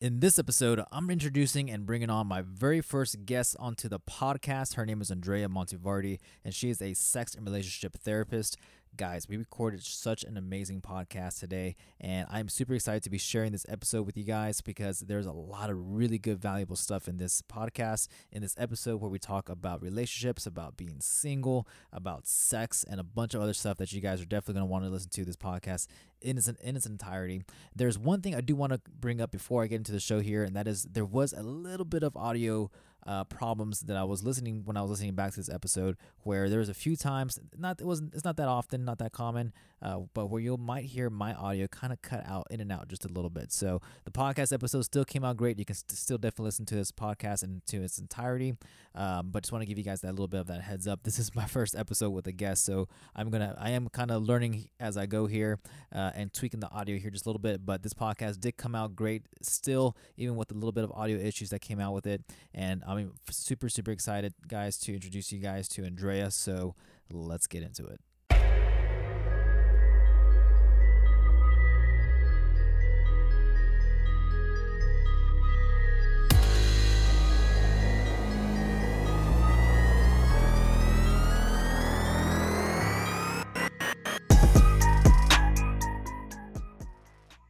In this episode, I'm introducing and bringing on my very first guest onto the podcast. Her name is Andrea Montevardi, and she is a sex and relationship therapist. Guys, we recorded such an amazing podcast today, and I'm super excited to be sharing this episode with you guys because there's a lot of really good, valuable stuff in this podcast, in this episode where we talk about relationships, about being single, about sex, and a bunch of other stuff that you guys are definitely going to want to listen to this podcast in its in its entirety. There's one thing I do want to bring up before I get into the show here, and that is there was a little bit of audio uh, problems that I was listening when I was listening back to this episode, where there was a few times not it wasn't it's not that often, not that common, uh, but where you might hear my audio kind of cut out in and out just a little bit. So the podcast episode still came out great. You can st- still definitely listen to this podcast into its entirety. Um, but just want to give you guys that little bit of that heads up. This is my first episode with a guest, so I'm gonna I am kind of learning as I go here uh, and tweaking the audio here just a little bit. But this podcast did come out great, still even with a little bit of audio issues that came out with it, and I'm super super excited, guys, to introduce you guys to Andrea. So let's get into it.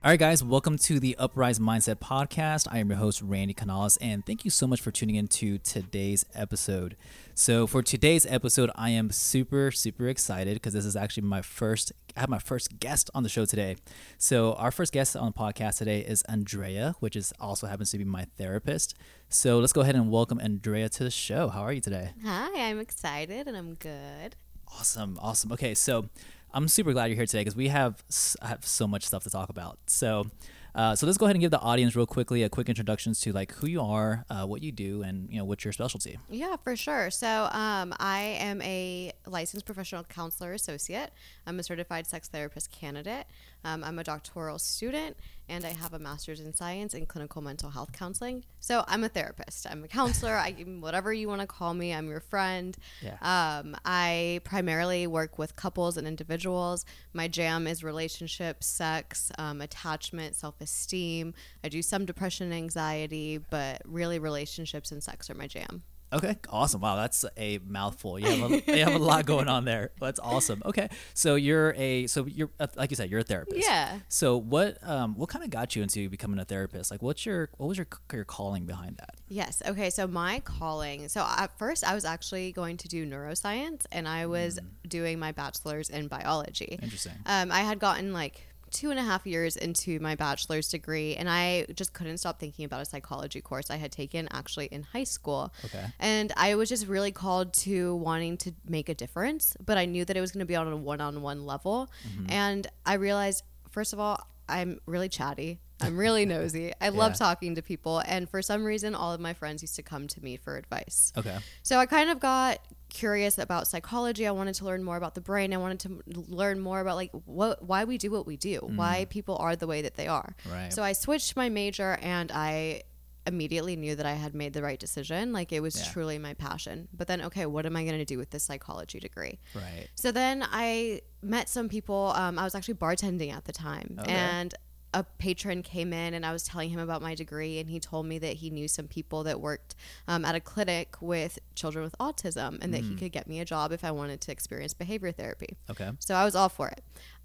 All right, guys, welcome to the Uprise Mindset Podcast. I am your host, Randy Canales, and thank you so much for tuning in to today's episode. So, for today's episode, I am super, super excited because this is actually my first, I have my first guest on the show today. So, our first guest on the podcast today is Andrea, which is also happens to be my therapist. So, let's go ahead and welcome Andrea to the show. How are you today? Hi, I'm excited and I'm good. Awesome, awesome. Okay, so I'm super glad you're here today because we have have so much stuff to talk about. So, uh, so let's go ahead and give the audience real quickly a quick introductions to like who you are, uh, what you do, and you know what's your specialty. Yeah, for sure. So, um, I am a licensed professional counselor associate. I'm a certified sex therapist candidate. Um, I'm a doctoral student, and I have a master's in science in clinical mental health counseling. So I'm a therapist. I'm a counselor. I whatever you want to call me. I'm your friend. Yeah. Um, I primarily work with couples and individuals. My jam is relationships, sex, um, attachment, self-esteem. I do some depression and anxiety, but really relationships and sex are my jam. Okay, awesome. Wow, that's a mouthful. You have a, you have a lot going on there. That's awesome. Okay, so you're a so you're like you said you're a therapist. Yeah. So what um what kind of got you into becoming a therapist? Like, what's your what was your your calling behind that? Yes. Okay. So my calling. So at first, I was actually going to do neuroscience, and I was mm. doing my bachelor's in biology. Interesting. Um, I had gotten like two and a half years into my bachelor's degree, and I just couldn't stop thinking about a psychology course I had taken actually in high school. Okay. And I was just really called to wanting to make a difference, but I knew that it was going to be on a one on one level. Mm-hmm. And I realized, first of all, I'm really chatty. I'm really nosy. I love talking to people. And for some reason, all of my friends used to come to me for advice. Okay. So I kind of got curious about psychology. I wanted to learn more about the brain. I wanted to learn more about like what why we do what we do, mm. why people are the way that they are. Right. So I switched my major and I immediately knew that I had made the right decision. Like it was yeah. truly my passion. But then, okay, what am I going to do with this psychology degree? Right. So then I met some people. Um, I was actually bartending at the time, okay. and a patron came in and I was telling him about my degree, and he told me that he knew some people that worked um, at a clinic with children with autism and that he mm. could get me a job if I wanted to experience behavior therapy. Okay. So I was all for it.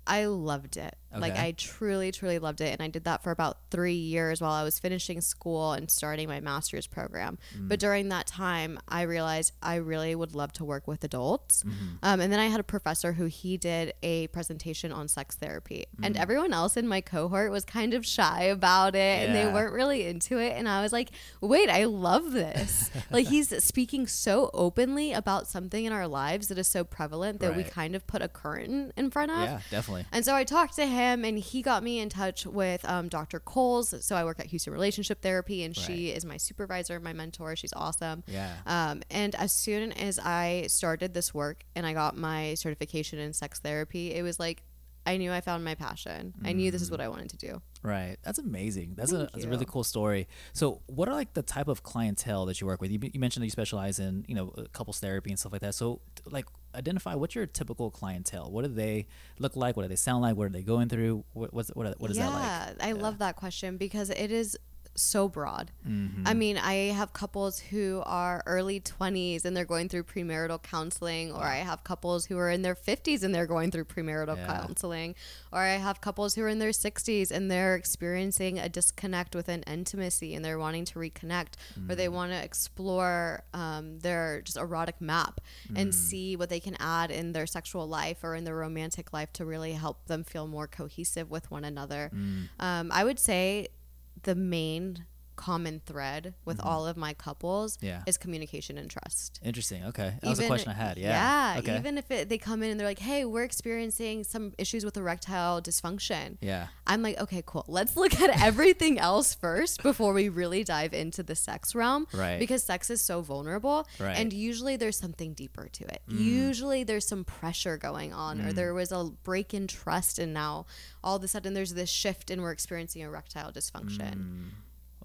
I loved it. Okay. Like I truly, truly loved it, and I did that for about three years while I was finishing school and starting my master's program. Mm. But during that time, I realized I really would love to work with adults. Mm-hmm. Um, and then I had a professor who he did a presentation on sex therapy, mm. and everyone else in my cohort was kind of shy about it, yeah. and they weren't really into it. And I was like, "Wait, I love this!" like he's speaking so openly about something in our lives that is so prevalent that right. we kind of put a curtain in front of. Yeah, definitely Definitely. And so I talked to him, and he got me in touch with um, Dr. Coles. So I work at Houston Relationship Therapy, and right. she is my supervisor, my mentor. She's awesome. Yeah. Um, and as soon as I started this work and I got my certification in sex therapy, it was like I knew I found my passion. Mm. I knew this is what I wanted to do. Right. That's amazing. That's a, that's a really cool story. So, what are like the type of clientele that you work with? You, you mentioned that you specialize in, you know, couples therapy and stuff like that. So, like, identify what's your typical clientele? What do they look like? What do they sound like? What are they going through? What, what's, what, what is yeah, that like? I yeah. I love that question because it is so broad. Mm-hmm. I mean, I have couples who are early 20s and they're going through premarital counseling, or I have couples who are in their 50s and they're going through premarital yeah. counseling, or I have couples who are in their 60s and they're experiencing a disconnect with an intimacy and they're wanting to reconnect, mm. or they mm. want to explore um, their just erotic map mm. and see what they can add in their sexual life or in their romantic life to really help them feel more cohesive with one another. Mm. Um, I would say the main common thread with mm-hmm. all of my couples yeah. is communication and trust. Interesting. Okay. That even, was a question I had. Yeah. Yeah. Okay. Even if it, they come in and they're like, hey, we're experiencing some issues with erectile dysfunction. Yeah. I'm like, okay, cool. Let's look at everything else first before we really dive into the sex realm. Right. Because sex is so vulnerable. Right. And usually there's something deeper to it. Mm. Usually there's some pressure going on mm. or there was a break in trust and now all of a sudden there's this shift and we're experiencing erectile dysfunction. Mm.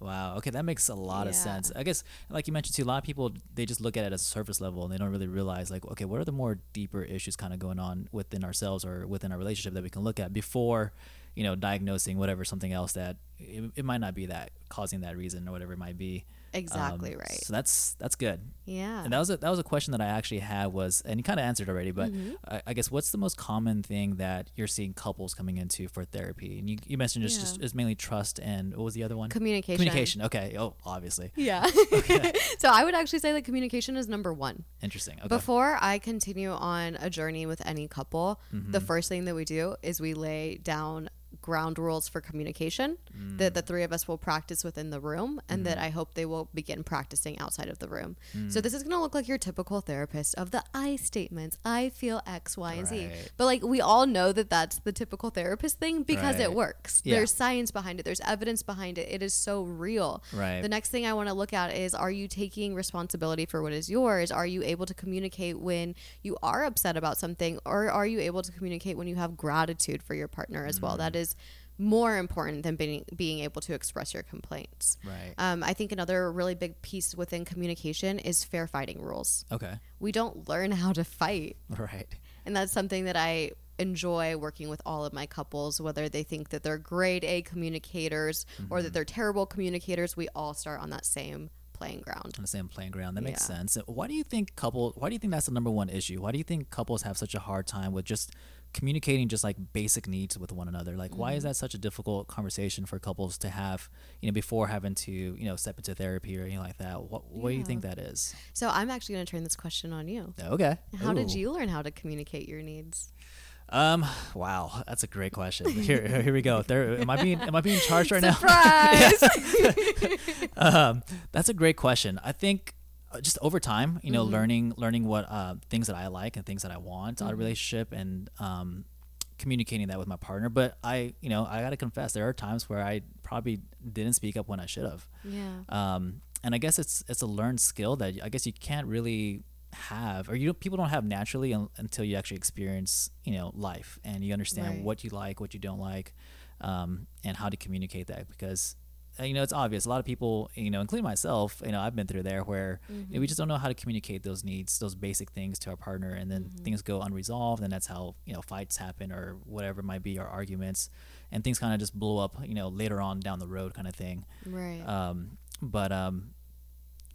Wow. Okay, that makes a lot yeah. of sense. I guess, like you mentioned too, a lot of people they just look at it as a surface level and they don't really realize, like, okay, what are the more deeper issues kind of going on within ourselves or within our relationship that we can look at before, you know, diagnosing whatever something else that it, it might not be that causing that reason or whatever it might be. Exactly um, right. So that's that's good. Yeah. And that was a, that was a question that I actually had was, and you kind of answered already, but mm-hmm. I, I, guess what's the most common thing that you're seeing couples coming into for therapy? And you, you mentioned just, yeah. just it's mainly trust and what was the other one? Communication. Communication. Okay. Oh, obviously. Yeah. okay. so I would actually say that communication is number one. Interesting. Okay. Before I continue on a journey with any couple, mm-hmm. the first thing that we do is we lay down ground rules for communication mm. that the three of us will practice within the room and mm. that. I hope they will begin practicing outside of the room. Mm. So this is going to look like your typical therapist of the I statements. I feel X, Y, and right. Z. But like we all know that that's the typical therapist thing because right. it works. Yeah. There's science behind it. There's evidence behind it. It is so real. Right. The next thing I want to look at is are you taking responsibility for what is yours? Are you able to communicate when you are upset about something or are you able to communicate when you have gratitude for your partner as well? That mm. Is more important than being being able to express your complaints. Right. Um, I think another really big piece within communication is fair fighting rules. Okay. We don't learn how to fight. Right. And that's something that I enjoy working with all of my couples, whether they think that they're grade A communicators mm-hmm. or that mm-hmm. they're terrible communicators. We all start on that same playing ground. On the same playing ground. That makes yeah. sense. Why do you think couple? Why do you think that's the number one issue? Why do you think couples have such a hard time with just communicating just like basic needs with one another like mm-hmm. why is mm-hmm. that such a difficult conversation for couples to have you know before having to you know step into therapy or anything like that what what yeah. do you think that is so i'm actually going to turn this question on you okay how Ooh. did you learn how to communicate your needs um. Wow, that's a great question. Here, here we go. There, am I being am I being charged right Surprise! now? um, that's a great question. I think just over time, you know, mm-hmm. learning learning what uh, things that I like and things that I want mm-hmm. out of a mm-hmm. relationship, and um, communicating that with my partner. But I, you know, I gotta confess, there are times where I probably didn't speak up when I should have. Yeah. Um, and I guess it's it's a learned skill that I guess you can't really have, or you people don't have naturally un- until you actually experience, you know, life and you understand right. what you like, what you don't like, um, and how to communicate that because uh, you know, it's obvious. A lot of people, you know, including myself, you know, I've been through there where mm-hmm. you know, we mm-hmm. just don't know how to communicate those needs, those basic things to our partner, and then mm-hmm. things go unresolved, and that's how you know fights happen or whatever might be, or arguments, and things kind of just blow up, you know, later on down the road, kind of thing. Right. Um, but um,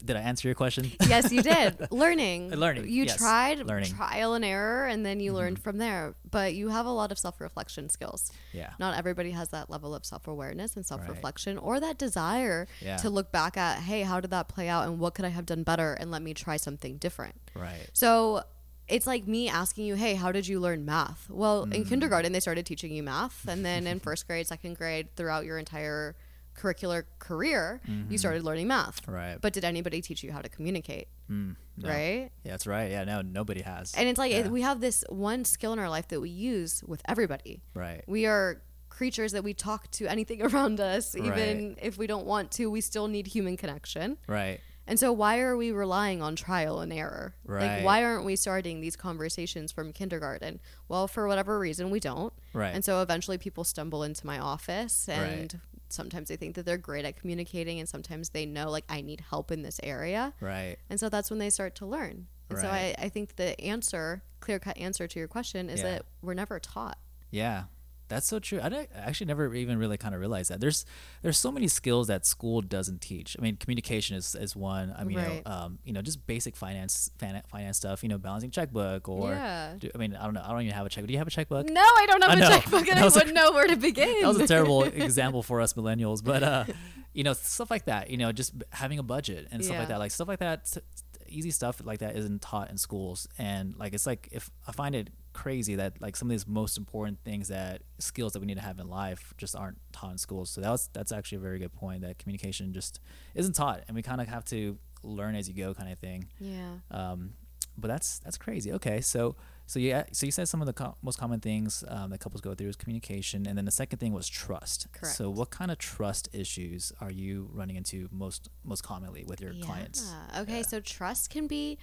did I answer your question? Yes, you did. Learning. Learning. You yes. tried Learning. trial and error and then you mm-hmm. learned from there. But you have a lot of self reflection skills. Yeah. Not everybody has that level of self awareness and self reflection right. or that desire yeah. to look back at, hey, how did that play out and what could I have done better and let me try something different. Right. So it's like me asking you, hey, how did you learn math? Well, mm. in kindergarten, they started teaching you math. And then in first grade, second grade, throughout your entire curricular career, mm-hmm. you started learning math. Right. But did anybody teach you how to communicate? Mm, no. Right. Yeah, that's right. Yeah, no, nobody has. And it's like yeah. it, we have this one skill in our life that we use with everybody. Right. We are creatures that we talk to anything around us, even right. if we don't want to. We still need human connection. Right. And so, why are we relying on trial and error? Right. Like, why aren't we starting these conversations from kindergarten? Well, for whatever reason, we don't. Right. And so, eventually, people stumble into my office, and sometimes they think that they're great at communicating and sometimes they know like I need help in this area. Right. And so that's when they start to learn. And right. so I, I think the answer, clear cut answer to your question is yeah. that we're never taught. Yeah. That's so true. I, I actually never even really kind of realized that. There's there's so many skills that school doesn't teach. I mean, communication is, is one. I mean, right. you know, um, you know, just basic finance finance stuff. You know, balancing checkbook or yeah. do, I mean, I don't know. I don't even have a checkbook. Do you have a checkbook? No, I don't have I a checkbook, and I wouldn't know where to begin. That was a terrible example for us millennials, but uh, you know, stuff like that. You know, just having a budget and stuff yeah. like that. Like stuff like that. Easy stuff like that isn't taught in schools, and like it's like if I find it crazy that like some of these most important things that skills that we need to have in life just aren't taught in schools. So that was that's actually a very good point that communication just isn't taught, and we kind of have to learn as you go, kind of thing. Yeah. Um, but that's that's crazy. Okay, so so yeah, so you said some of the co- most common things um, that couples go through is communication, and then the second thing was trust. Correct. So what kind of trust issues are you running into most most commonly with your yeah. clients? Okay, yeah. so trust can be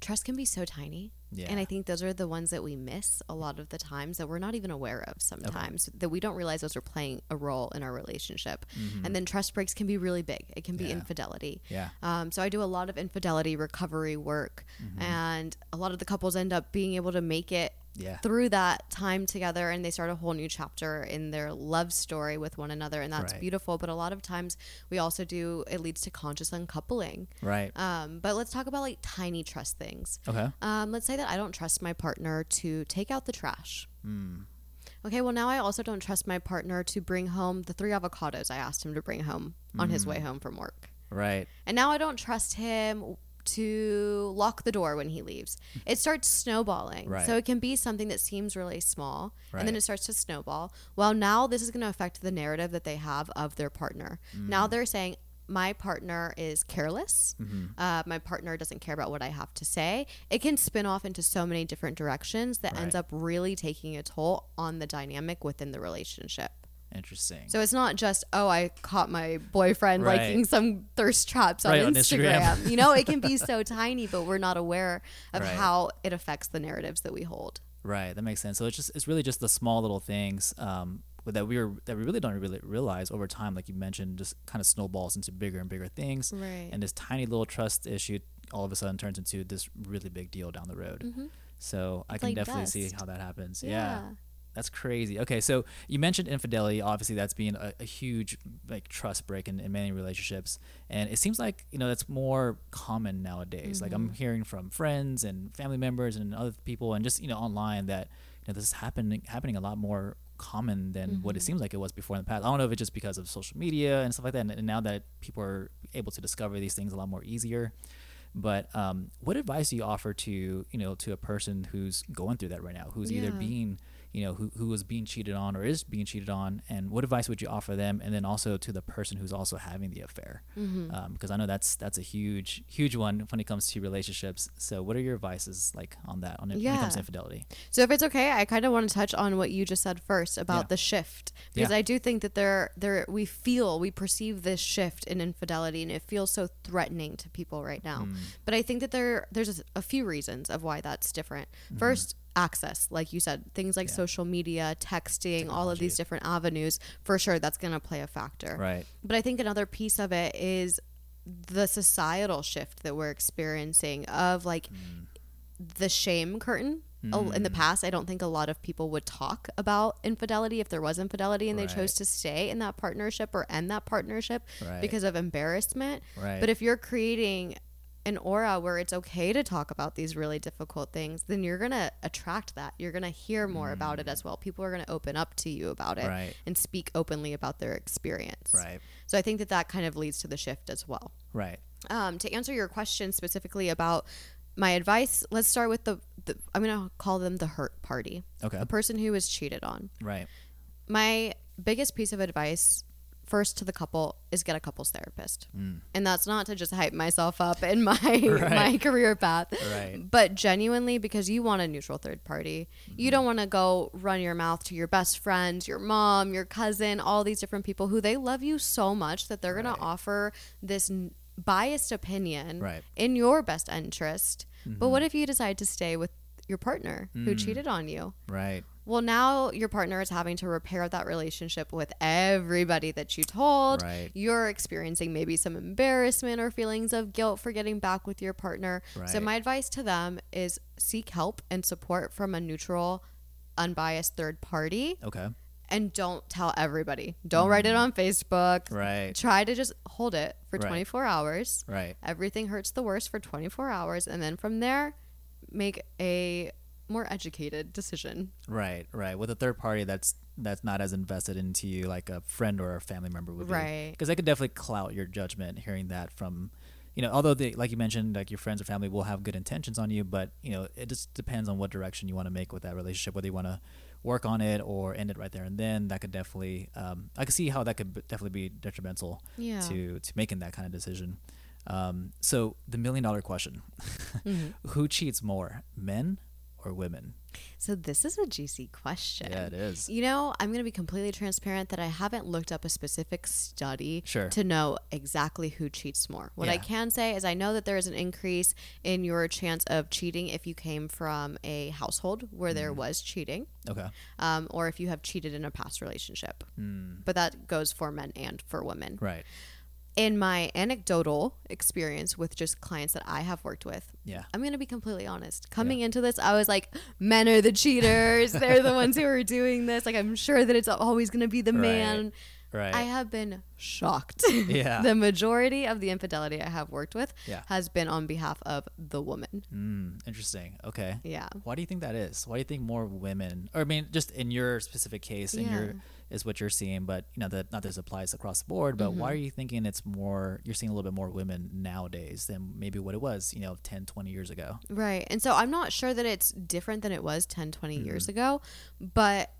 trust can be so tiny. Yeah. And I think those are the ones that we miss a lot of the times that we're not even aware of sometimes, okay. that we don't realize those are playing a role in our relationship. Mm-hmm. And then trust breaks can be really big. It can be yeah. infidelity. Yeah. Um, so I do a lot of infidelity recovery work, mm-hmm. and a lot of the couples end up being able to make it yeah. through that time together and they start a whole new chapter in their love story with one another and that's right. beautiful but a lot of times we also do it leads to conscious uncoupling right um, but let's talk about like tiny trust things okay um, let's say that i don't trust my partner to take out the trash mm. okay well now i also don't trust my partner to bring home the three avocados i asked him to bring home mm. on his way hmm. home from work right and now i don't trust him to lock the door when he leaves. It starts snowballing. Right. So it can be something that seems really small right. and then it starts to snowball. Well, now this is going to affect the narrative that they have of their partner. Mm. Now they're saying, my partner is careless. Mm-hmm. Uh, my partner doesn't care about what I have to say. It can spin off into so many different directions that right. ends up really taking a toll on the dynamic within the relationship. Interesting. So it's not just oh I caught my boyfriend right. liking some thirst traps on, right, Instagram. on Instagram. you know, it can be so tiny, but we're not aware of right. how it affects the narratives that we hold. Right, that makes sense. So it's just it's really just the small little things um, that we are that we really don't really realize over time, like you mentioned, just kind of snowballs into bigger and bigger things. Right. And this tiny little trust issue all of a sudden turns into this really big deal down the road. Mm-hmm. So I can like definitely dust. see how that happens. yeah. yeah. That's crazy. Okay, so you mentioned infidelity. Obviously, that's being a, a huge like trust break in, in, many relationships, and it seems like you know that's more common nowadays. Mm-hmm. Like I'm mm-hmm. hearing from friends and family members and other people, and just you know online that you know this is happening happening a lot more common than mm-hmm. what it mm-hmm. seems like it was before in the past. I don't know if it's just because of social media and stuff like that, and, and now that people are able to discover these things a lot more easier. But um, what advice do you offer to you know to a person who's going through that right now, who's yeah. either being you know who who was being cheated on or is being cheated on, and what advice would you offer them, and then also to the person who's also having the affair, mm-hmm. um, because I know that's that's a huge huge one when it comes to relationships. So what are your advices like on that on yeah. when it comes to infidelity? So if it's okay, I kind of want to touch on what you just said first about yeah. the shift because yeah. I do think that there there we feel we perceive this shift in infidelity and it feels so threatening to people right now. Mm. But I think that there there's a, few reasons of why that's different. Mm-hmm. Access like you said things like yeah. social media texting Technology. all of these different avenues for sure that's going to play a factor right but i think another piece of it is the societal shift that we're experiencing of like mm. the shame curtain in the mm. past i don't think a lot of people would talk about infidelity if there was infidelity and right. they chose to stay in that partnership or end that partnership right. because of embarrassment right. but if you're creating an aura where it's okay to talk about these really difficult things, then you're going to attract that. You're going to hear more mm. about it as mm. well. People are going to open up to you about it right. and speak openly about their experience. Right. So I think that that kind of leads to the shift as well. Right. Um, to answer your question specifically about my advice, let's start with the, the I'm going to call them the hurt party. Okay. The person who was cheated on. Right. My biggest piece of advice first to the couple is get a couples therapist. Mm. And that's not to just hype myself up in my right. my career path. Right. But genuinely because you want a neutral third party. Mm-hmm. You don't want to go run your mouth to your best friend, your mom, your cousin, all these different people who they love you so much that they're right. going to offer this biased opinion in your best interest. Mm-hmm. But what if you decide to stay with your partner mm. who cheated on you? Right. Well, now your partner is having to repair that relationship with everybody that you told. Right. You're experiencing maybe some embarrassment or feelings of guilt for getting back with your partner. Right. So, my advice to them is seek help and support from a neutral, unbiased third party. Okay. and don't tell everybody. Don't write it mm-hmm. on Facebook. Right. Try to just hold it for Right. 24 hours. Right. Everything hurts the worst for 24 hours. And then from there, make a more educated decision. Right, right. With a third party that's that's not as invested into you like a friend or a family member would be. Right. Because they could definitely clout your judgment hearing that from you know, although they like you mentioned, like your friends or family will have good intentions on you, but you know, it just depends on what direction you want to make with that relationship, whether you want to work on it or end it right there and then. That could definitely, um, I could see how that could b- definitely be detrimental Yeah. to to making that kind of decision. Um, so the million dollar question: Mm-hmm. Who cheats more, men or women? So this is a juicy question. Yeah, it is. You know, I'm going to be completely transparent that I haven't looked up a specific study Sure. to know exactly who cheats more. What I can say is I know that there is an increase in your chance of cheating if you came from a household where there Mm-hmm. was cheating, Okay. um, or if you have cheated in a past relationship. Hmm. But that goes for men and for women. Right. In my anecdotal experience with just clients that I have worked with, Yeah. I'm going to be completely honest. Coming into this, I was like, men are the cheaters. They're the ones who are doing this. Like, I'm sure that it's always going to be the Right. man. Right. I have been shocked. Yeah. the majority of the infidelity I have worked with Yeah. has been on behalf of the woman. mm, interesting. Okay. Yeah. Why do you think that is? Why do you think more women, or I mean, just in your specific case, in your Yeah. Is what you're seeing, but you know that not this applies across the board. But why Mm-hmm. are you thinking it's more? You're seeing a little bit more women nowadays than maybe what it was, you know, 10, 20 years ago. Right. And so I'm not sure that it's different than it was 10, 20 Mm-hmm. years ago. But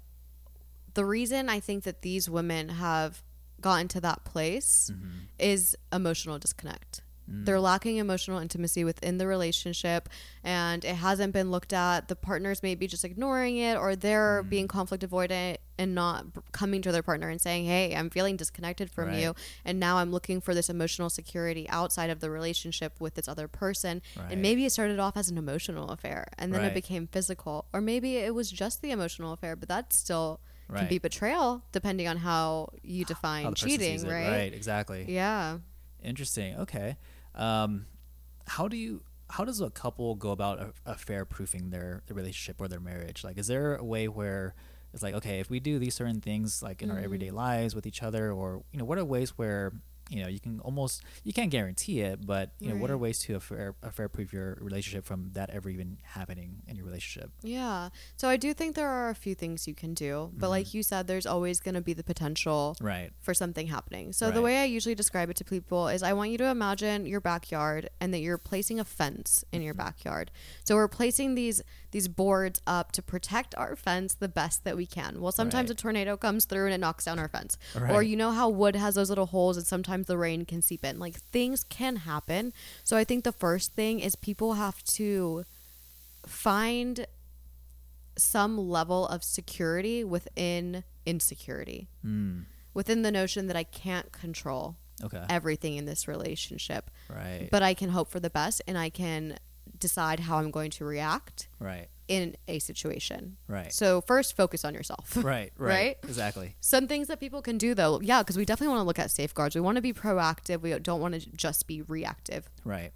the reason I think that these women have gotten to that place Mm-hmm. is emotional disconnect. Mm. They're lacking emotional intimacy within the relationship, and it hasn't been looked at. The partner's maybe just ignoring it, or they're Mm. being conflict avoidant and not coming to their partner and saying, Hey, I'm feeling disconnected from Right. you. And now I'm looking for this emotional security outside of the relationship with this other person. Right. And maybe it started off as an emotional affair and then Right. it became physical. Or maybe it was just the emotional affair, but that still can be betrayal depending on how you define How cheating, right? Right. Exactly. Yeah. Interesting. Okay. Um, how do you? How does a couple go about a, fair proofing their, their relationship or their marriage? Like, is there a way where it's like, okay, if we do these certain things, like in our everyday lives with each other, or you know, what are ways where you know you can almost you can't guarantee it, but you know, what are ways to affair affair proof your relationship from that ever even happening in your relationship? Yeah. So I do think there are a few things you can do, but like mm-hmm. you said, there's always going to be the potential Right. for something happening. So the way I usually describe it to people is I want you to imagine your backyard and that you're placing a fence in your mm-hmm. backyard. So we're placing these these boards up to protect our fence the best that we can. Well, sometimes Right. a tornado comes through and it knocks down our fence. Or you know how wood has those little holes and sometimes the rain can seep in. Like things can happen. So I think the first thing is people have to find some level of security within insecurity Mm. within the notion that I can't control Okay. everything in this relationship, Right. but I can hope for the best and I can decide how I'm going to react right. In a situation. Right. So, first, focus on yourself. Right. Right. Right? Exactly. Some things that people can do though, yeah, because we definitely want to look at safeguards. We want to be proactive. We don't want to just be reactive. Right.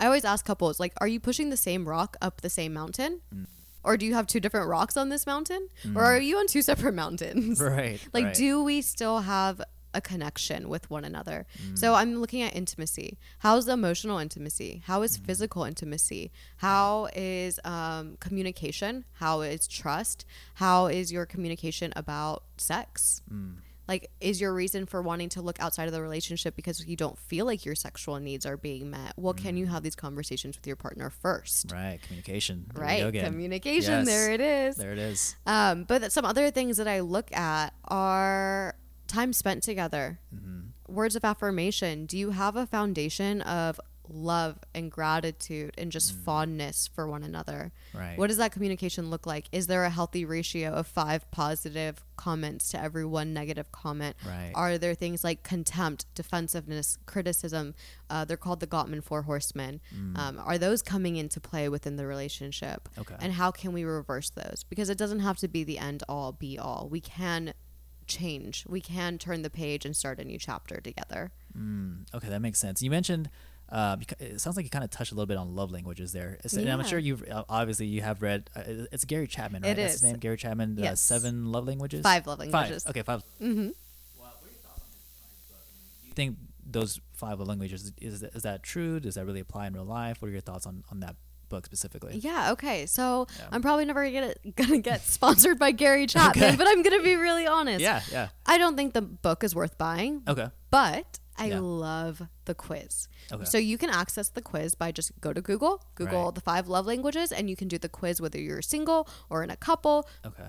I always ask couples, like, are you pushing the same rock up the same mountain? Mm. Or do you have two different rocks on this mountain? Or are you on two separate mountains? Right. Like, right. do we still have a connection with one another? Mm. So I'm looking at intimacy. How's emotional intimacy? How is Mm. physical intimacy? How is um, communication? How is trust? How is your communication about sex? Mm. Like, is your reason for wanting to look outside of the relationship because you don't feel like your sexual needs are being met? Well, can Mm. you have these conversations with your partner first? Right. Communication. There Right, communication. Yes. There it is. There it is. Um, but some other things that I look at are time spent together, Mm-hmm. words of affirmation. Do you have a foundation of love and gratitude and just fondness for one another? Mm. Right. What does that communication look like? Is there a healthy ratio of five positive comments to every one negative comment? Right. Are there things like contempt, defensiveness, criticism? Uh, they're called the Gottman Four Horsemen. Um, are those coming into play within the relationship? Mm. Okay. And how can we reverse those? Because it doesn't have to be the end all be all. We can change. We can turn the page and start a new chapter together. Mm, okay, that makes sense. You mentioned Uh, it sounds like you kind of touched a little bit on love languages there. Yeah. And I'm sure you've uh, obviously you have read. Uh, it's Gary Chapman, right? It That's is. his name, Gary Chapman. Yes. seven love languages. Five love languages. Five. Okay, 5 Mm-hmm. Well, do you think those five love languages is is that true? Does that really apply in real life? What are your thoughts on on that book specifically? Yeah. Okay. So Yeah. I'm probably never gonna gonna get sponsored by Gary Chapman, Okay. but I'm gonna be really honest. Yeah, yeah. I don't think the book is worth buying, Okay. but I Yeah. love the quiz. Okay. So you can access the quiz by just go to Google, Google Right. the five love languages, and you can do the quiz whether you're single or in a couple, Okay.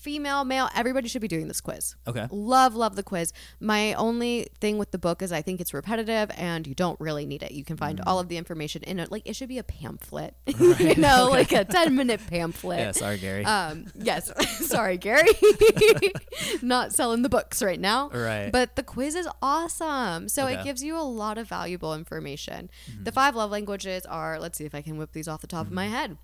Female, male. Everybody should be doing this quiz. Okay. Love, love the quiz. My only thing with the book is I think it's repetitive and you don't really need it. You can find Mm. all of the information in it. Like it should be a pamphlet, you know, like a 10 minute pamphlet. Yeah. Sorry, Gary. Um, yes. Sorry, Gary. Not selling the books right now. Right. But the quiz is awesome. So Okay. Mm-hmm. it gives you a lot of valuable information. The five love languages are, let's see if I can whip these off the top of my head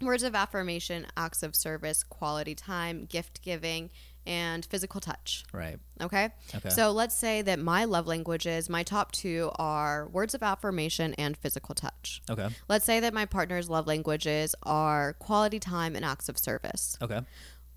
words of affirmation, acts of service, quality time, gift giving, and physical touch. right. Okay? Okay. So let's say that my love languages, my top two are words of affirmation and physical touch. Okay. Let's say that my partner's love languages are quality time and acts of service. Okay.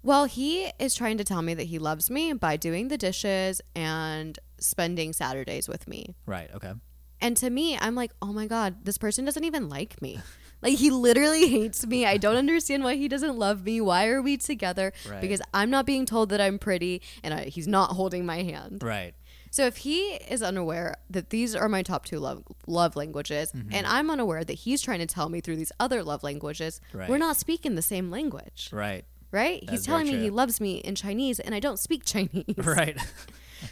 Well, he is trying to tell me that he loves me by doing the dishes and spending Saturdays with me. Right. Okay. And to me, I'm like, oh my God, this person doesn't even like me. Like, he literally hates me. I don't understand why he doesn't love me. Why are we together? Right. Because I'm not being told that I'm pretty and I, he's not holding my hand. Right. So if he is unaware that these are my top two love love languages, Mm-hmm. and I'm unaware that he's trying to tell me through these other love languages, Right. we're not speaking the same language, Right. right? That's he's telling me he loves me in Chinese, and I don't speak Chinese. Right.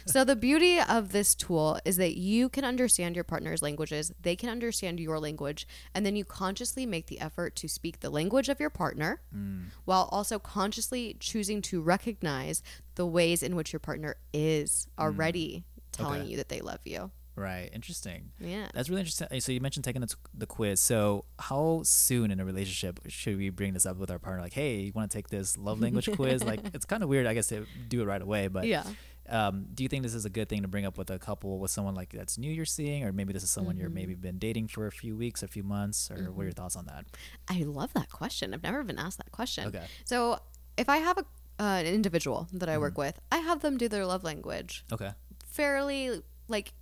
so the beauty of this tool is that you can understand your partner's languages, they can understand your language, and then you consciously make the effort to speak the language of your partner Mm. while also consciously choosing to recognize the ways in which your partner is already telling Mm. Okay. you that they love you. right. Interesting. Yeah. That's really interesting. So you mentioned taking the, the quiz. So how soon in a relationship should we bring this up with our partner? Like, hey, you want to take this love language quiz? Like, it's kind of weird, I guess, to do it right away. But Yeah. Um, do you think this is a good thing to bring up with a couple, with someone like that's new you're seeing, or maybe this is someone you're maybe been dating for a few weeks, a few months, or what are your thoughts on that? I love that question. I've never been asked that question. Okay. So if I have a, uh, an individual that I Mm-hmm. work with, I have them do their love language Okay. fairly like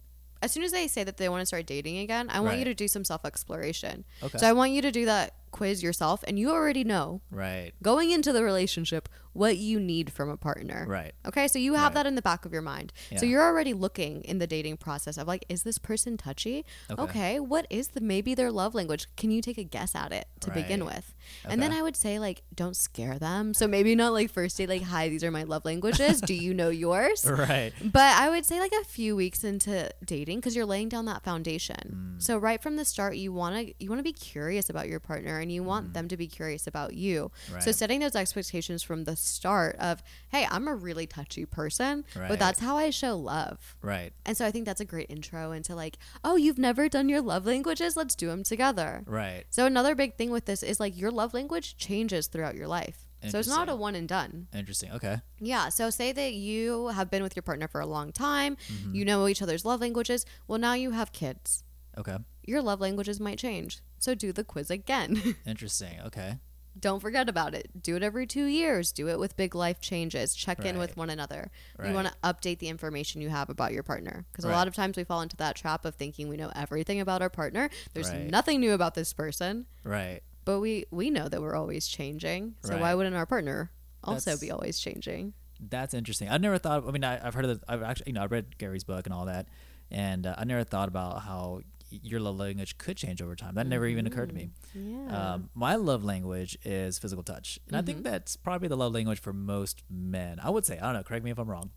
as soon as they say that they want to start dating again, I want you to do some self exploration. Okay. So I want you to do that quiz yourself, and you already know Right. going into the relationship what you need from a partner. Right. Okay, so you have Right. that in the back of your mind. So you're already looking in the dating process of like, is this person touchy? Okay. Okay, what is the maybe their love language? Can you take a guess at it to begin Right. with? And then I would say like, don't scare them. So maybe not like first date like, hi, these are my love languages. Do you know yours? Right. But I would say like a few weeks into dating because you're laying down that foundation. Mm. So right from the start, you want to you want to be curious about your partner and you want them to be curious about you. So Mm. Setting those expectations from the start of, hey, I'm a really touchy person, Right. but that's how I show love. Right. And so I think that's a great intro into like, oh, you've never done your love languages? Let's do them together. Right. So another big thing with this is like your love language changes throughout your life. So it's not a one and done. Interesting. Okay. Yeah. So say that you have been with your partner for a long time, Mm-hmm. you know each other's love languages. Well, now you have kids. Okay. Your love languages might change. So do the quiz again. Interesting. Okay. Don't forget about it. Do it every two years. Do it with big life changes. Check in with one another. Right. You want to update the information you have about your partner. Because a lot of times we fall into that trap of thinking we know everything about our partner. There's Right. nothing new about this person, Right. but we, we know that we're always changing. So why wouldn't our partner also That's- be always changing? That's interesting. I've never thought. I mean, I, I've heard of. I've actually, you know, I read Gary's book and all that, and uh, I never thought about how your love language could change over time. That never even occurred to me. Yeah. Um, my love language is physical touch, and I think that's probably the love language for most men. I would say. I don't know. Correct me if I'm wrong,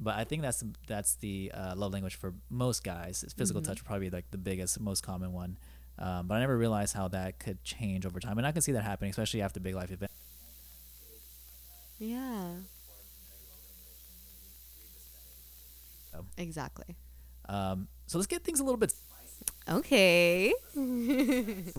but I think that's that's the uh, love language for most guys. Physical touch probably like the biggest, most common one. Um, but I never realized how that could change over time, and I can see that happening, especially after big life events. Yeah. Um, Exactly. Um, so let's get things a little bit Okay.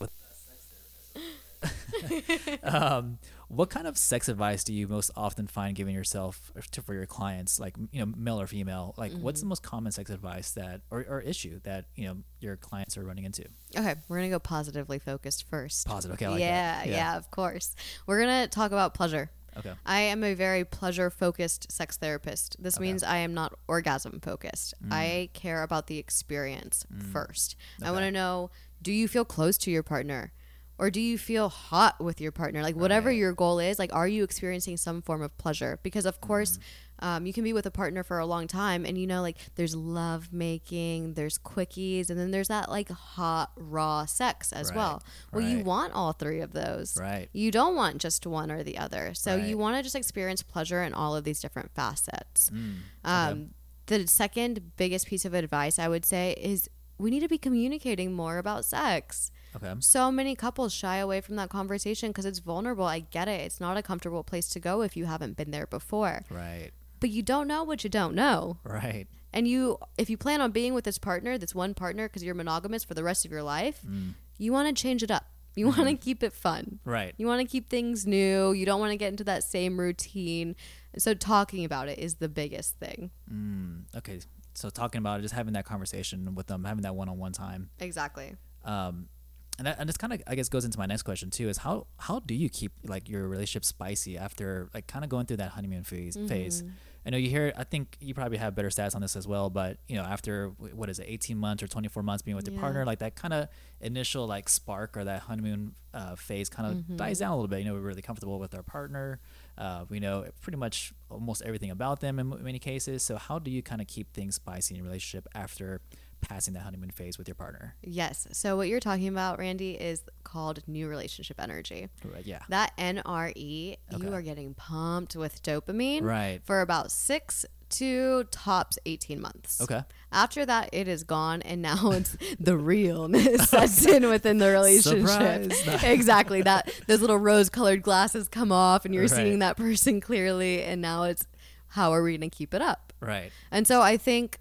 um, what kind of sex advice do you most often find giving yourself to, for your clients, like you know, male or female? Like, mm-hmm. what's the mm-hmm. most common sex advice that or, or issue that you know your clients are running into? Okay, we're gonna go positively focused first. Positive. Okay. Like yeah, yeah, yeah, of course. We're gonna talk about pleasure. Okay. I am a very pleasure focused sex therapist. This okay. means I am not orgasm focused. Mm. I care about the experience mm. first. Okay. I want to know do you feel close to your partner? or do you feel hot with your partner like whatever right. your goal is like are you experiencing some form of pleasure because of course mm-hmm. Um, you can be with a partner for a long time and you know like there's love making there's quickies and then there's that like hot raw sex as right. well well right. you want all three of those right you don't want just one or the other so you want to just experience pleasure in all of these different facets mm. um, the second biggest piece of advice i would say is we need to be communicating more about sex Okay. So many couples shy away from that conversation because it's vulnerable. I get it. It's not a comfortable place to go if you haven't been there before. Right. But you don't know what you don't know. Right. And you, if you plan on being with this partner, this one partner, because you're monogamous for the rest of your life, mm. you want to change it up. You mm-hmm. want to keep it fun. Right. You want to keep things new. You don't want to get into that same routine. So talking about it is the biggest thing. Mm. Okay. So talking about it, just having that conversation with them, having that one-on-one time. Exactly. Um, and that, and this kind of I guess goes into my next question too is how how do you keep like your relationship spicy after like kind of going through that honeymoon phase mm-hmm. phase I know you hear I think you probably have better stats on this as well but you know after what is it 18 months or 24 months being with yeah. your partner like that kind of initial like spark or that honeymoon uh, phase kind of mm-hmm. dies down a little bit you know we're really comfortable with our partner uh, we know pretty much almost everything about them in many cases so how do you kind of keep things spicy in your relationship after passing that honeymoon phase with your partner. Yes. So what you're talking about, Randy, is called new relationship energy. Right. Yeah. That NRE, okay. you are getting pumped with dopamine. Right. For about six to tops 18 months. Okay. After that, it is gone, and now it's the realness that's in within the relationship. exactly. That those little rose-colored glasses come off, and you're right. seeing that person clearly, and now it's how are we going to keep it up? Right. And so I think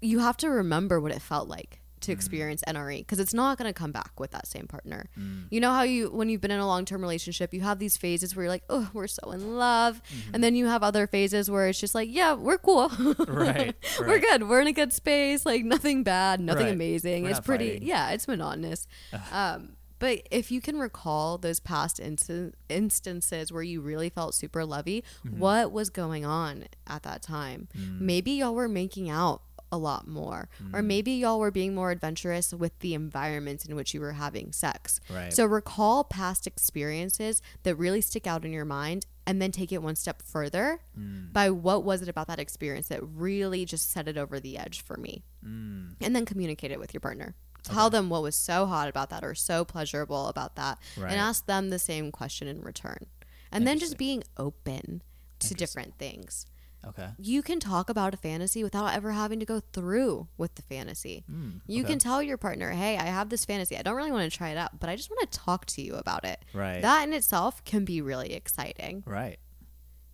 you have to remember what it felt like to mm. experience NRE because it's not going to come back with that same partner. Mm. You know how you when you've been in a long-term relationship, you have these phases where you're like, "Oh, we're so in love." Mm-hmm. And then you have other phases where it's just like, "Yeah, we're cool." right, We're good. We're in a good space, like nothing bad, nothing right. amazing. We're it's pretty fighting. yeah, it's monotonous. um but if you can recall those past inst- instances where you really felt super lovey, mm-hmm. what was going on at that time? Mm. Maybe y'all were making out a lot more. Mm. Or maybe y'all were being more adventurous with the environment in which you were having sex. Right. So recall past experiences that really stick out in your mind and then take it one step further mm. by what was it about that experience that really just set it over the edge for me. Mm. And then communicate it with your partner. Tell okay. them what was so hot about that or so pleasurable about that right. and ask them the same question in return. And then just being open to different things. Okay. You can talk about a fantasy without ever having to go through with the fantasy. Mm, you can tell your partner, "Hey, I have this fantasy. I don't really want to try it out, but I just want to talk to you about it." Right. That in itself can be really exciting. Right.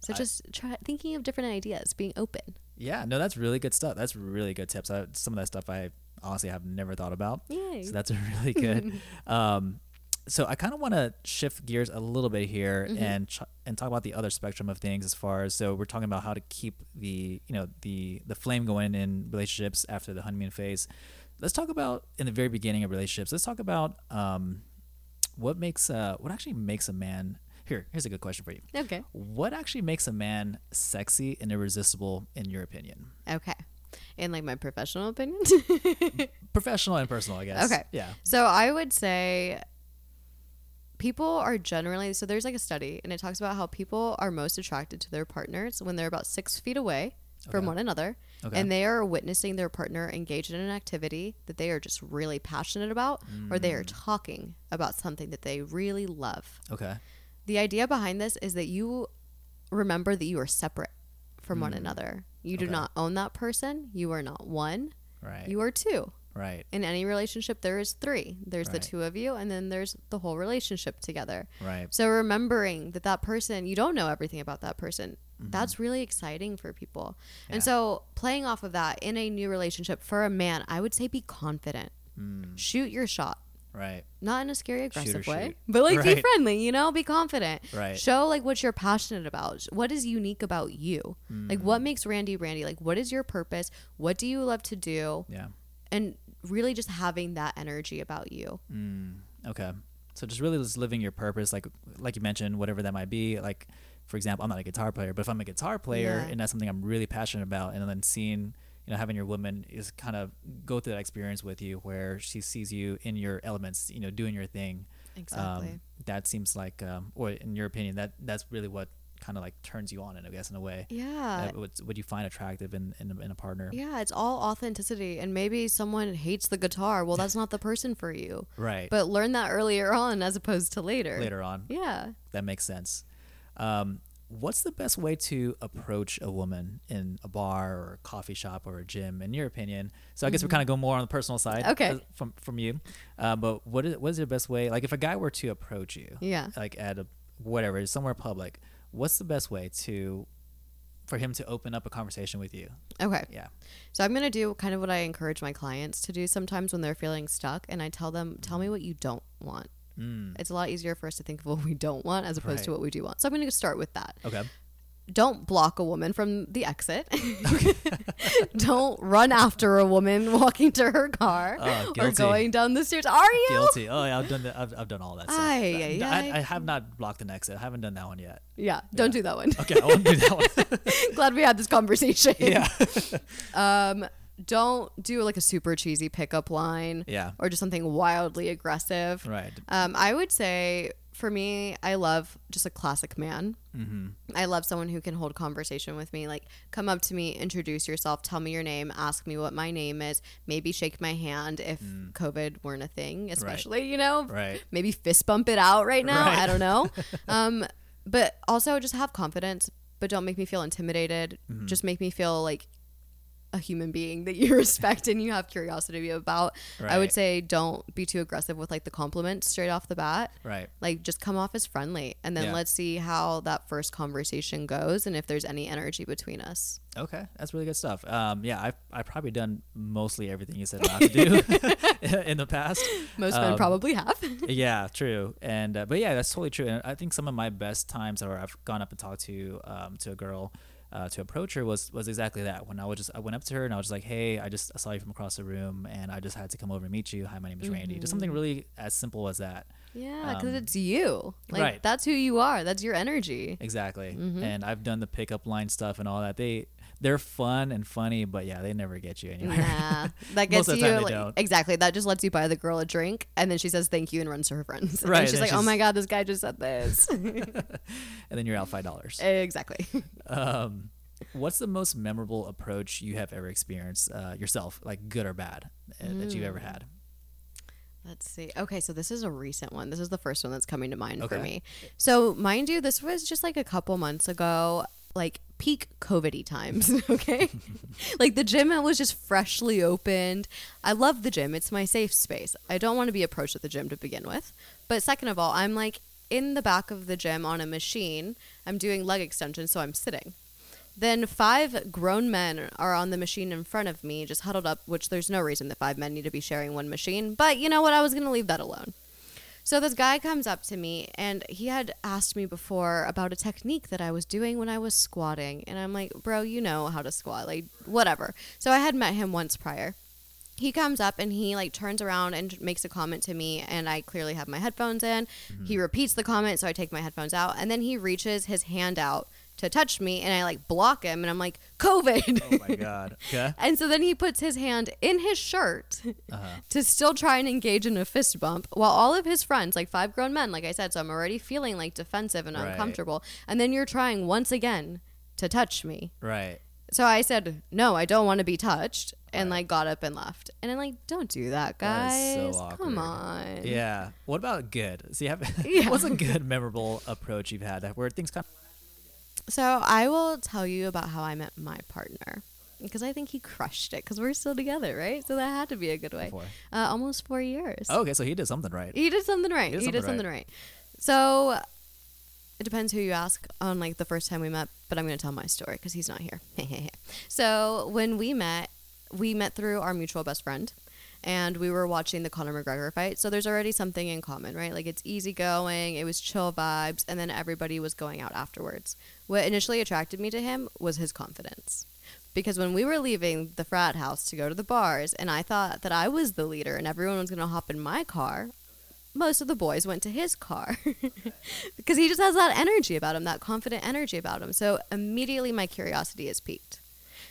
So just try thinking of different ideas, being open. Yeah, no, that's really good stuff. That's really good tips. I, some of that stuff I honestly have never thought about. Yay. So that's really good. um, so I kind of want to shift gears a little bit here mm-hmm. and ch- and talk about the other spectrum of things as far as so we're talking about how to keep the you know the the flame going in relationships after the honeymoon phase. Let's talk about in the very beginning of relationships. Let's talk about um, what makes uh, what actually makes a man here. Here's a good question for you. Okay. What actually makes a man sexy and irresistible in your opinion? Okay. In like my professional opinion? professional and personal, I guess. Okay. Yeah. So I would say people are generally so there's like a study and it talks about how people are most attracted to their partners when they're about six feet away from one another okay. and they are witnessing their partner engage in an activity that they are just really passionate about mm. or they are mm. talking about something that they really love okay the idea behind this is that you remember that you are separate from mm. one another you okay. do not own that person you are not one right you are two Right. In any relationship, there is three. There's right. the two of you, and then there's the whole relationship together. Right. So remembering that that person, you don't know everything about that person. Mm-hmm. That's really exciting for people. Yeah. And so playing off of that in a new relationship for a man, I would say be confident. Mm. Shoot your shot. Right. Not in a scary aggressive shoot. way, but like be friendly, you know, be confident. Right. Show like what you're passionate about. What is unique about you? Like what Mm. makes Randy Randy? Like what is your purpose? What do you love to do? Yeah. And really just having that energy about you. Mm, okay. So just really just living your purpose, like like you mentioned, whatever that might be. Like, for example, I'm not a guitar player, but if I'm a guitar player Yeah. and that's something I'm really passionate about, and then seeing, you know, having your woman is kind of go through that experience with you, where she sees you in your elements, you know, doing your thing. Exactly. Um, that seems like, um, or in your opinion, that that's really what kind of like turns you on, in I guess, in a way. yeah. Uh, what, what you find attractive in in a, in a partner. Yeah, it's all authenticity. And maybe someone hates the guitar. Well, that's not the person for you. Right. But learn that earlier on as opposed to later. later on. Yeah. That makes sense. Um, what's the best way to approach a woman in a bar or a coffee shop or a gym, in your opinion? So I guess we kind of go more on the personal side. Mm-hmm. Okay. uh, From from you, uh, but what is what is the best way? Like if a guy were to approach you, Yeah. like at a whatever somewhere public, what's the best way to for him to open up a conversation with you? Okay. Yeah. So I'm going to do kind of what I encourage my clients to do sometimes when they're feeling stuck. And I tell them, tell me what you don't want. Mm. It's a lot easier for us to think of what we don't want as opposed to what we do want. So I'm going to start with that. Okay. Don't block a woman from the exit. don't run after a woman walking to her car Oh, or going down the stairs. Are you? Guilty. Oh yeah, I've done that. I've, I've done all that. Stuff. Ay, I, I. I have not blocked an exit. I haven't done that one yet. Yeah, don't do that one. Okay, I won't do that one. Glad we had this conversation. yeah. Um, don't do like a super cheesy pickup line Yeah. or just something wildly aggressive. Right. Um, I would say for me, I love just a classic man. Mm-hmm. I love someone who can hold conversation with me. Like, come up to me, introduce yourself, tell me your name, ask me what my name is, maybe shake my hand if COVID weren't a thing, especially, you know? Mm. Right. Maybe fist bump it out right now. Right. I don't know. um, but also just have confidence, but don't make me feel intimidated. Mm-hmm. Just make me feel like a human being that you respect and you have curiosity about. I would say don't be too aggressive with like the compliments straight off the bat Right. like just come off as friendly and then Yeah. let's see how that first conversation goes and if there's any energy between us Okay, that's really good stuff. Um, yeah, I've I've probably done mostly everything you said not to do in the past. most men Um, probably have yeah, true. And uh, but yeah, that's totally true. And I think some of my best times are I've gone up and talked to um, to a girl uh, to approach her was was exactly that. When I was just I went up to her and I was just like, hey, I just I saw you from across the room and I just had to come over and meet you. Hi, my name is Randy. Just something really as simple as that. yeah because Um, it's you like right. that's who you are that's your energy Exactly. Mm-hmm. And I've done the pickup line stuff and all that. They they're fun and funny, but yeah, they never get you anywhere. Nah, that Most gets of the you time they like, don't. exactly. That just lets you buy the girl a drink, and then she says thank you and runs to her friends. Right, And she's and like, "Oh my god, this guy just said this." and then you're out five dollars. exactly. Um, what's the most memorable approach you have ever experienced uh, yourself, like good or bad, uh, that you've Mm. ever had? Let's see. Okay, so this is a recent one. This is the first one that's coming to mind for me. So, mind you, this was just like a couple months ago, like peak COVID times. Okay. like the gym was just freshly opened. I love the gym, it's my safe space. I don't want to be approached at the gym to begin with. But, second of all, I'm like in the back of the gym on a machine. I'm doing leg extensions, so I'm sitting. Then five grown men are on the machine in front of me, just huddled up, which there's no reason that five men need to be sharing one machine. But you know what? I was going to leave that alone. So this guy comes up to me and he had asked me before about a technique that I was doing when I was squatting. And I'm like, bro, you know how to squat, like, whatever. So I had met him once prior. He comes up and he like turns around and makes a comment to me and I clearly have my headphones in. He mm-hmm. repeats the comment so I take my headphones out and then he reaches his hand out to touch me and I like block him and I'm like COVID. Oh my god. Okay. and so then he puts his hand in his shirt Uh-huh. to still try and engage in a fist bump while all of his friends, like five grown men, like I said, so I'm already feeling like defensive and Right. uncomfortable. And then you're trying once again to touch me. Right. So I said, "No, I don't want to be touched." And Right. like got up and left. And I'm like, "Don't do that, That guys. is so Come on." Yeah. What about good? See, have, Yeah. what's a good, memorable approach you've had that where things kind of So I will tell you about how I met my partner because I think he crushed it because we're still together, right? So that had to be a good way. Uh, almost four years. Oh, okay, so he did something right. He did something right. He He did did, something something right. So it depends who you ask on like the first time we met, but I'm going to tell my story because he's not here. so when we met, we met through our mutual best friend. And we were watching the Conor McGregor fight. So there's already something in common, right? Like it's easygoing, it was chill vibes, and then everybody was going out afterwards. What initially attracted me to him was his confidence. Because when we were leaving the frat house to go to the bars, and I thought that I was the leader and everyone was going to hop in my car, most of the boys went to his car because he just has that energy about him, that confident energy about him. So immediately my curiosity is piqued.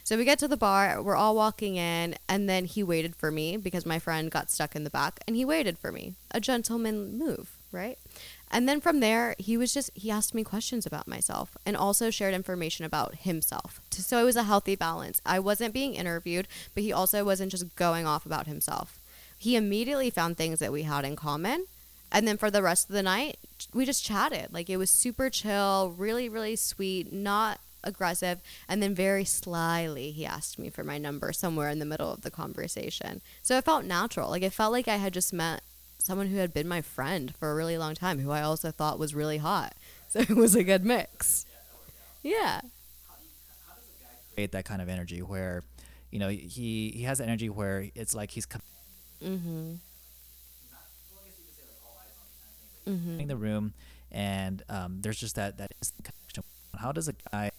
So we get to the bar, we're all walking in, and then he waited for me because my friend got stuck in the back, and he waited for me. A gentleman move, right? And then from there, he was just, he asked me questions about myself and also shared information about himself. So it was a healthy balance. I wasn't being interviewed, but he also wasn't just going off about himself. He immediately found things that we had in common. And then for the rest of the night, we just chatted. Like it was super chill, really, really sweet, not aggressive. And then very slyly, he asked me for my number somewhere in the middle of the conversation. So it felt natural. Like it felt like I had just met someone who had been my friend for a really long time, who I also thought was really hot. So it was a good mix. Yeah. Create that kind of energy where, you know, he he has energy where it's like he's. Mm-hmm. Mm-hmm. in the room, and um, there's just that that connection. How does a guy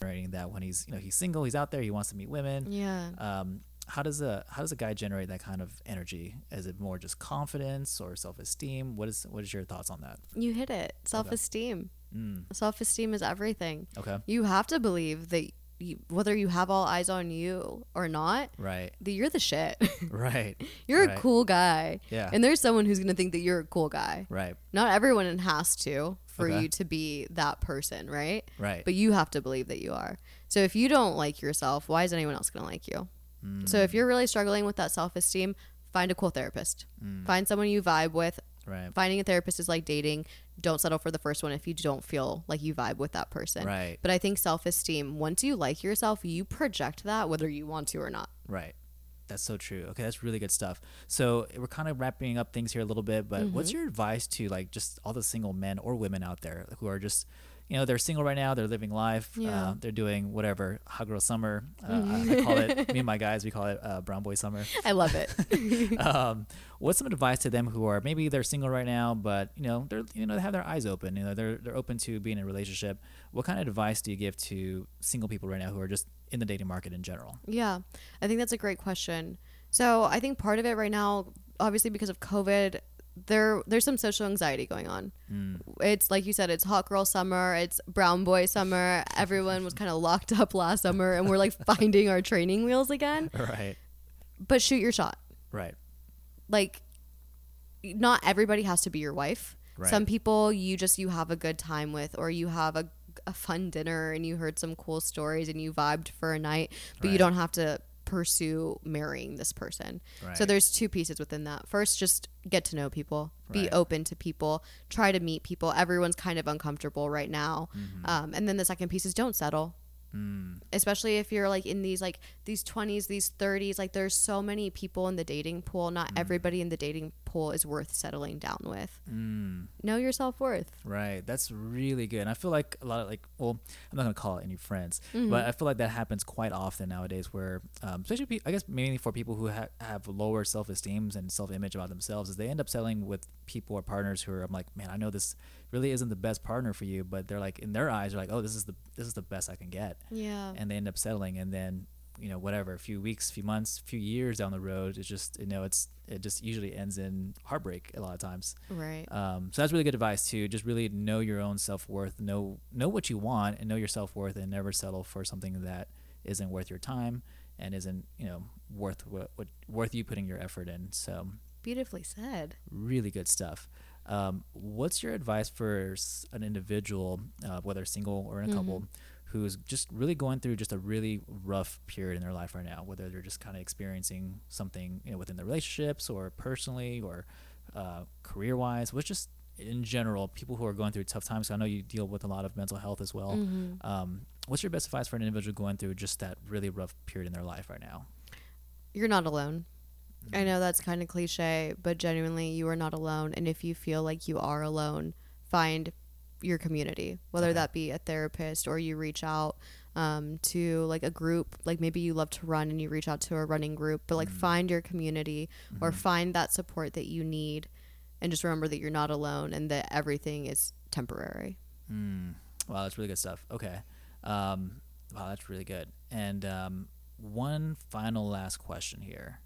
generating that when he's you know he's single, he's out there, he wants to meet women. Yeah. Um, how does a how does a guy generate that kind of energy? Is it more just confidence or self esteem? What is what is your thoughts on that? You hit it. Self esteem. Okay. Mm. Self esteem is everything. Okay. You have to believe that you, whether you have all eyes on you or not, right? That you're the shit. right. you're right. a cool guy. Yeah. And there's someone who's gonna think that you're a cool guy. Right. Not everyone has to for okay. you to be that person, right? Right. But you have to believe that you are. So if you don't like yourself, why is anyone else gonna like you? Mm. So if you're really struggling with that self esteem, find a cool therapist. Mm. Find someone you vibe with. Right. Finding a therapist is like dating. Don't settle for the first one if you don't feel like you vibe with that person. Right. But I think self esteem, once you like yourself, you project that whether you want to or not. Right. That's so true. Okay, that's really good stuff. So we're kind of wrapping up things here a little bit, but mm-hmm. what's your advice to like just all the single men or women out there who are just you know they're single right now they're living life yeah. uh, they're doing whatever hot girl summer uh, I, I, call it me and my guys we call it uh, brown boy summer i love it um, what's some advice to them who are maybe they're single right now but you know they're you know they have their eyes open you know they're they're open to being in a relationship what kind of advice do you give to single people right now who are just in the dating market in general yeah i think that's a great question so i think part of it right now obviously because of covid there there's some social anxiety going on. Mm. It's like you said, it's hot girl summer, it's brown boy summer. Everyone was kind of locked up last summer, and we're like finding our training wheels again. Right. But shoot your shot. Right. Like, not everybody has to be your wife. Right. Some people you just you have a good time with, or you have a a fun dinner and you heard some cool stories and you vibed for a night, but right. you don't have to pursue marrying this person. Right. So there's two pieces within that. First, just get to know people, be open to people, try to meet people. Everyone's kind of uncomfortable right now. Mm-hmm. Um, and then the second piece is don't settle. Mm. Especially if you're like in these like these 20s, these 30s, like there's so many people in the dating pool. Not mm. everybody in the dating pool is worth settling down with. Mm. Know your self worth. Right. That's really good. And I feel like a lot of like, well, I'm not gonna call it any friends, mm-hmm. but I feel like that happens quite often nowadays. Where, um, especially I guess mainly for people who ha- have lower self esteem and self image about themselves, is they end up settling with people or partners who are. I'm like, man, I know this really isn't the best partner for you, but they're like in their eyes, they're like, oh, this is the this is the best I can get. Yeah. And they end up settling, and then you know whatever, a few weeks, a few months, a few years down the road, it's just you know it's it just usually ends in heartbreak a lot of times. Right. Um, so that's really good advice too. Just really know your own self worth, know know what you want, and know your self worth, and never settle for something that isn't worth your time and isn't you know worth what, what worth you putting your effort in. So beautifully said. Really good stuff. Um, what's your advice for an individual, uh, whether single or in a mm-hmm. couple, who's just really going through just a really rough period in their life right now, whether they're just kind of experiencing something you know, within their relationships or personally or uh, career wise, what's just in general, people who are going through tough times. I know you deal with a lot of mental health as well. Mm-hmm. Um, what's your best advice for an individual going through just that really rough period in their life right now? You're not alone. I know that's kind of cliche, but genuinely, you are not alone. And if you feel like you are alone, find your community, whether okay. that be a therapist or you reach out um, to like a group like maybe you love to run and you reach out to a running group but like mm. find your community mm-hmm. or find that support that you need and just remember that you're not alone and that everything is temporary mm. wow that's really good stuff okay um, wow that's really good and um, one final last question here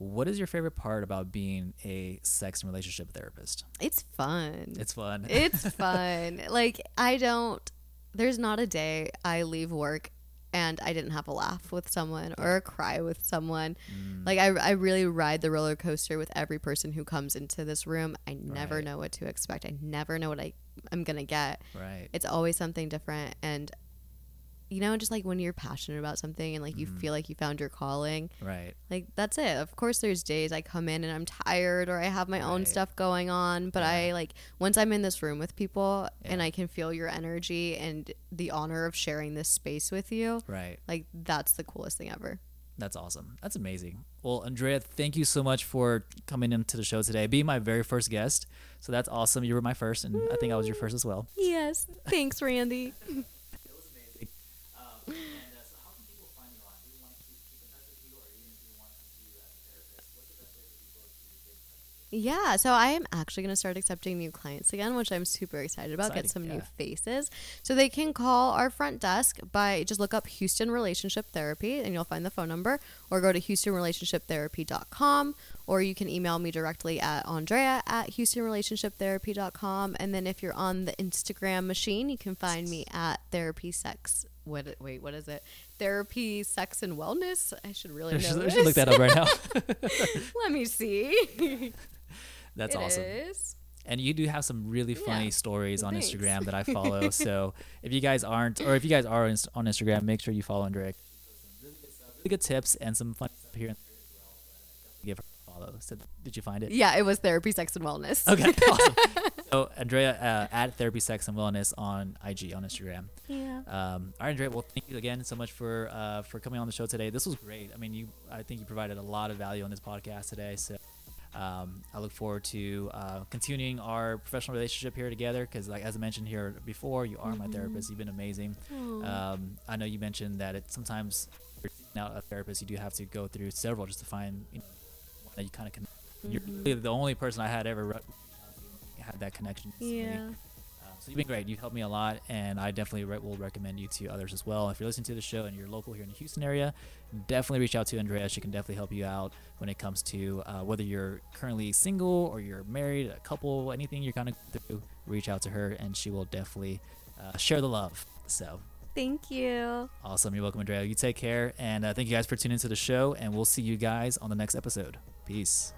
what is your favorite part about being a sex and relationship therapist? It's fun. It's fun. It's fun. like I don't there's not a day I leave work and I didn't have a laugh with someone or a cry with someone. Mm. Like I, I really ride the roller coaster with every person who comes into this room. I never right. know what to expect. I never know what I I'm gonna get. Right. It's always something different, and you know, just like when you're passionate about something and like you mm. feel like you found your calling. Right. Like that's it. Of course there's days I come in and I'm tired or I have my right. own stuff going on, but yeah. I like once I'm in this room with people yeah. and I can feel your energy and the honor of sharing this space with you. Right. Like that's the coolest thing ever. That's awesome. That's amazing. Well, Andrea, thank you so much for coming into the show today, being my very first guest. So that's awesome. You were my first, and I think I was your first as well. Yes. Thanks, Randy. Yeah, so I am actually going to start accepting new clients again, which I'm super excited about. Exciting, Get some yeah. new faces. So they can call our front desk by just look up Houston Relationship Therapy and you'll find the phone number, or go to HoustonRelationshipTherapy.com, or you can email me directly at Andrea at HoustonRelationshipTherapy.com. And then if you're on the Instagram machine, you can find me at Therapy Sex. What, wait, what is it? Therapy, Sex, and Wellness. I should really know. I should, I should look that up right now. Let me see. That's it awesome. Is. And you do have some really funny yeah. stories on Thanks. Instagram that I follow. so if you guys aren't, or if you guys are on Instagram, make sure you follow Andrea. Really good tips and some fun stuff here and there as well. But give her a follow. So did you find it? Yeah, it was therapy, sex, and wellness. Okay, awesome. So Andrea uh, at therapy, sex, and wellness on IG on Instagram. Yeah. Um, all right, Andrea. Well, thank you again so much for uh, for coming on the show today. This was great. I mean, you I think you provided a lot of value on this podcast today. So um, I look forward to uh, continuing our professional relationship here together because, like as I mentioned here before, you are mm-hmm. my therapist. You've been amazing. Um, I know you mentioned that it sometimes now a therapist you do have to go through several just to find you know, one that you kind of connect. Mm-hmm. You're really the only person I had ever re- had that connection. Yeah. So you've been great. You've helped me a lot, and I definitely re- will recommend you to others as well. If you're listening to the show and you're local here in the Houston area, definitely reach out to Andrea. She can definitely help you out when it comes to uh, whether you're currently single or you're married, a couple, anything you're kind of through. Reach out to her, and she will definitely uh, share the love. So Thank you. Awesome. You're welcome, Andrea. You take care. And uh, thank you guys for tuning into the show. And we'll see you guys on the next episode. Peace.